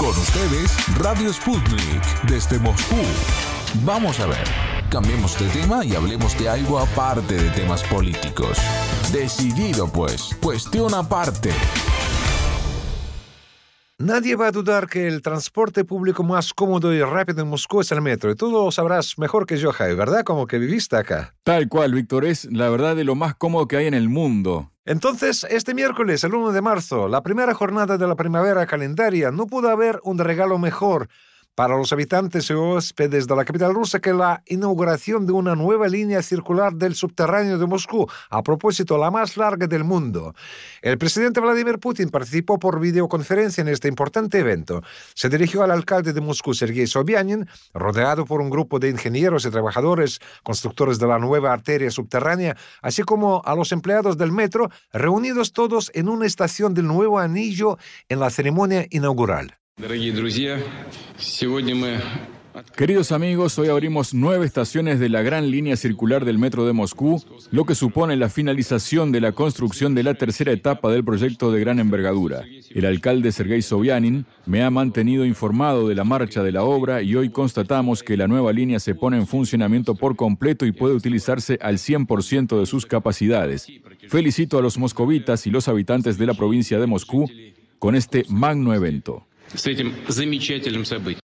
Con ustedes, Radio Sputnik, desde Moscú. Vamos a ver, cambiemos de tema y hablemos de algo aparte de temas políticos. Decidido pues, cuestión aparte. Nadie va a dudar que el transporte público más cómodo y rápido en Moscú es el metro. Y tú lo sabrás mejor que yo, Javi, ¿verdad? Como que viviste acá. Tal cual, Víctor, es la verdad de lo más cómodo que hay en el mundo. Entonces, este miércoles, el 1 de marzo, la primera jornada de la primavera calendaria, no pudo haber un regalo mejor para los habitantes y hóspedes de la capital rusa que la inauguración de una nueva línea circular del subterráneo de Moscú, a propósito la más larga del mundo. El presidente Vladimir Putin participó por videoconferencia en este importante evento. Se dirigió al alcalde de Moscú, Sergei Sobyanin, rodeado por un grupo de ingenieros y trabajadores, constructores de la nueva arteria subterránea, así como a los empleados del metro, reunidos todos en una estación del nuevo anillo en la ceremonia inaugural. Queridos amigos, hoy abrimos nueve estaciones de la gran línea circular del Metro de Moscú, lo que supone la finalización de la construcción de la tercera etapa del proyecto de gran envergadura. El alcalde Sergei Sobyanin me ha mantenido informado de la marcha de la obra y hoy constatamos que la nueva línea se pone en funcionamiento por completo y puede utilizarse al 100% de sus capacidades. Felicito a los moscovitas y los habitantes de la provincia de Moscú con este magno evento.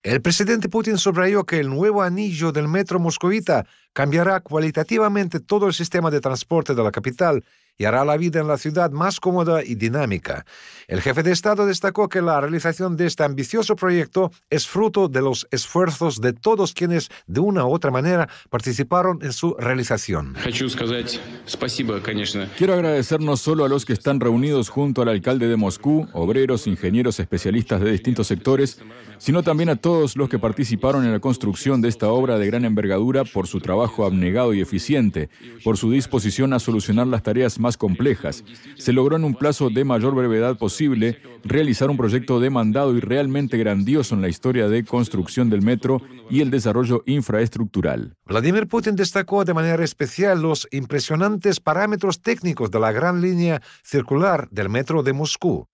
El presidente Putin subrayó que el nuevo anillo del metro moscovita cambiará cualitativamente todo el sistema de transporte de la capital y hará la vida en la ciudad más cómoda y dinámica. El jefe de Estado destacó que la realización de este ambicioso proyecto es fruto de los esfuerzos de todos quienes de una u otra manera participaron en su realización. Quiero agradecer no solo a los que están reunidos junto al alcalde de Moscú, obreros, ingenieros, especialistas de distintos sectores, sino también a todos los que participaron en la construcción de esta obra de gran envergadura por su trabajo abnegado y eficiente, por su disposición a solucionar las tareas más complejas. Se logró en un plazo de mayor brevedad posible realizar un proyecto demandado y realmente grandioso en la historia de construcción del metro y el desarrollo infraestructural. Vladimir Putin destacó de manera especial los impresionantes parámetros técnicos de la gran línea circular del metro de Moscú.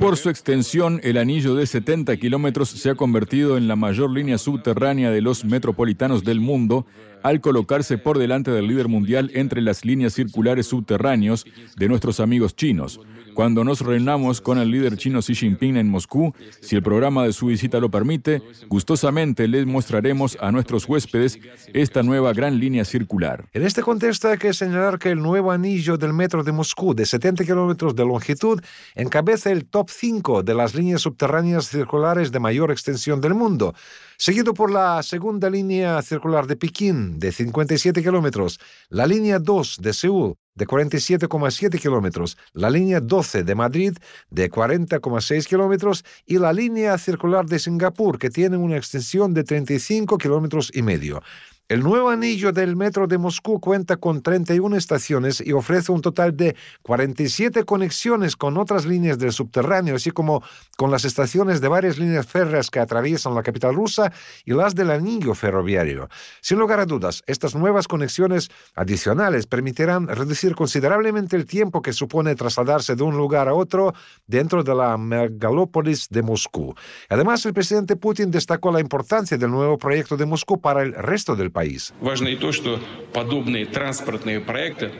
Por su extensión, el anillo de 70 kilómetros se ha convertido en la mayor línea subterránea de los metropolitanos del mundo al colocarse por delante del líder mundial entre las líneas circulares subterráneos de nuestros amigos chinos. Cuando nos reunamos con el líder chino Xi Jinping en Moscú, si el programa de su visita lo permite, gustosamente les mostraremos a nuestros huéspedes esta nueva gran línea circular. En este contexto hay que señalar que el nuevo anillo del metro de Moscú, de 70 kilómetros de longitud, encabeza el top 5 de las líneas subterráneas circulares de mayor extensión del mundo, seguido por la segunda línea circular de Pekín, de 57 kilómetros, la línea 2 de Seúl, de 47,7 kilómetros, la línea 12 de Madrid de 40,6 kilómetros y la línea circular de Singapur que tiene una extensión de 35 kilómetros y medio. El nuevo anillo del metro de Moscú cuenta con 31 estaciones y ofrece un total de 47 conexiones con otras líneas del subterráneo, así como con las estaciones de varias líneas férreas que atraviesan la capital rusa y las del anillo ferroviario. Sin lugar a dudas, estas nuevas conexiones adicionales permitirán reducir considerablemente el tiempo que supone trasladarse de un lugar a otro dentro de la megalópolis de Moscú. Además, el presidente Putin destacó la importancia del nuevo proyecto de Moscú para el resto del país.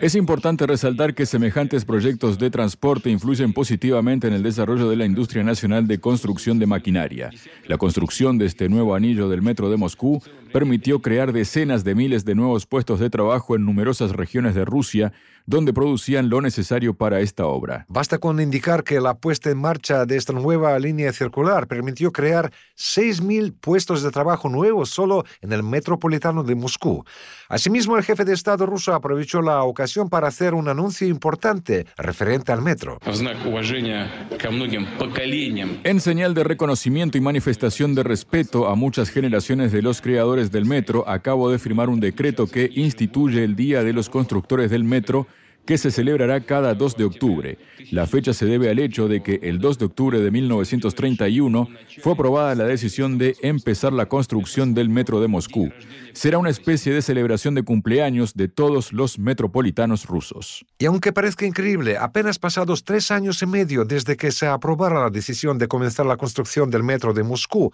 Es importante resaltar que semejantes proyectos de transporte influyen positivamente en el desarrollo de la industria nacional de construcción de maquinaria. La construcción de este nuevo anillo del metro de Moscú permitió crear decenas de miles de nuevos puestos de trabajo en numerosas regiones de Rusia, donde producían lo necesario para esta obra. Basta con indicar que la puesta en marcha de esta nueva línea circular permitió crear 6.000 puestos de trabajo nuevos solo en el metropolitano de Moscú. Asimismo, el jefe de Estado ruso aprovechó la ocasión para hacer un anuncio importante referente al metro. En señal de reconocimiento y manifestación de respeto a muchas generaciones de los creadores del metro, acabo de firmar un decreto que instituye el Día de los Constructores del Metro que se celebrará cada 2 de octubre. La fecha se debe al hecho de que el 2 de octubre de 1931 fue aprobada la decisión de empezar la construcción del metro de Moscú. Será una especie de celebración de cumpleaños de todos los metropolitanos rusos. Y aunque parezca increíble, apenas pasados tres años y medio desde que se aprobara la decisión de comenzar la construcción del metro de Moscú,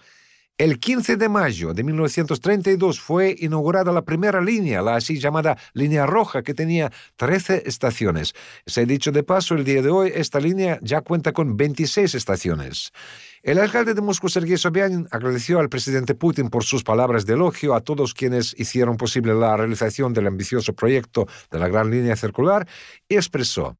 el 15 de mayo de 1932 fue inaugurada la primera línea, la así llamada línea roja, que tenía 13 estaciones. Se ha dicho de paso, el día de hoy esta línea ya cuenta con 26 estaciones. El alcalde de Moscú, Sergei Sobyanin, agradeció al presidente Putin por sus palabras de elogio a todos quienes hicieron posible la realización del ambicioso proyecto de la gran línea circular y expresó.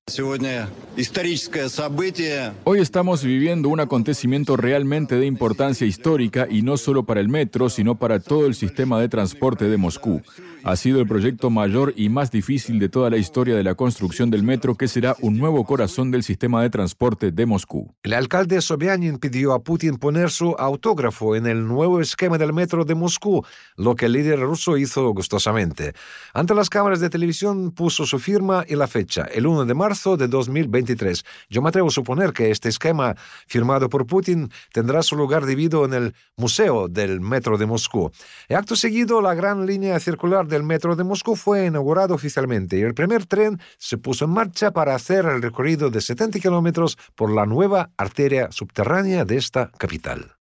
Hoy estamos viviendo un acontecimiento realmente de importancia histórica y no solo para el metro, sino para todo el sistema de transporte de Moscú. Ha sido el proyecto mayor y más difícil de toda la historia de la construcción del metro, que será un nuevo corazón del sistema de transporte de Moscú. El alcalde Sobyanin a Putin poner su autógrafo en el nuevo esquema del metro de Moscú, lo que el líder ruso hizo gustosamente. Ante las cámaras de televisión puso su firma y la fecha, el 1 de marzo de 2023. Yo me atrevo a suponer que este esquema firmado por Putin tendrá su lugar debido en el Museo del Metro de Moscú. Y acto seguido, la gran línea circular del Metro de Moscú fue inaugurada oficialmente y el primer tren se puso en marcha para hacer el recorrido de 70 kilómetros por la nueva arteria subterránea de capital.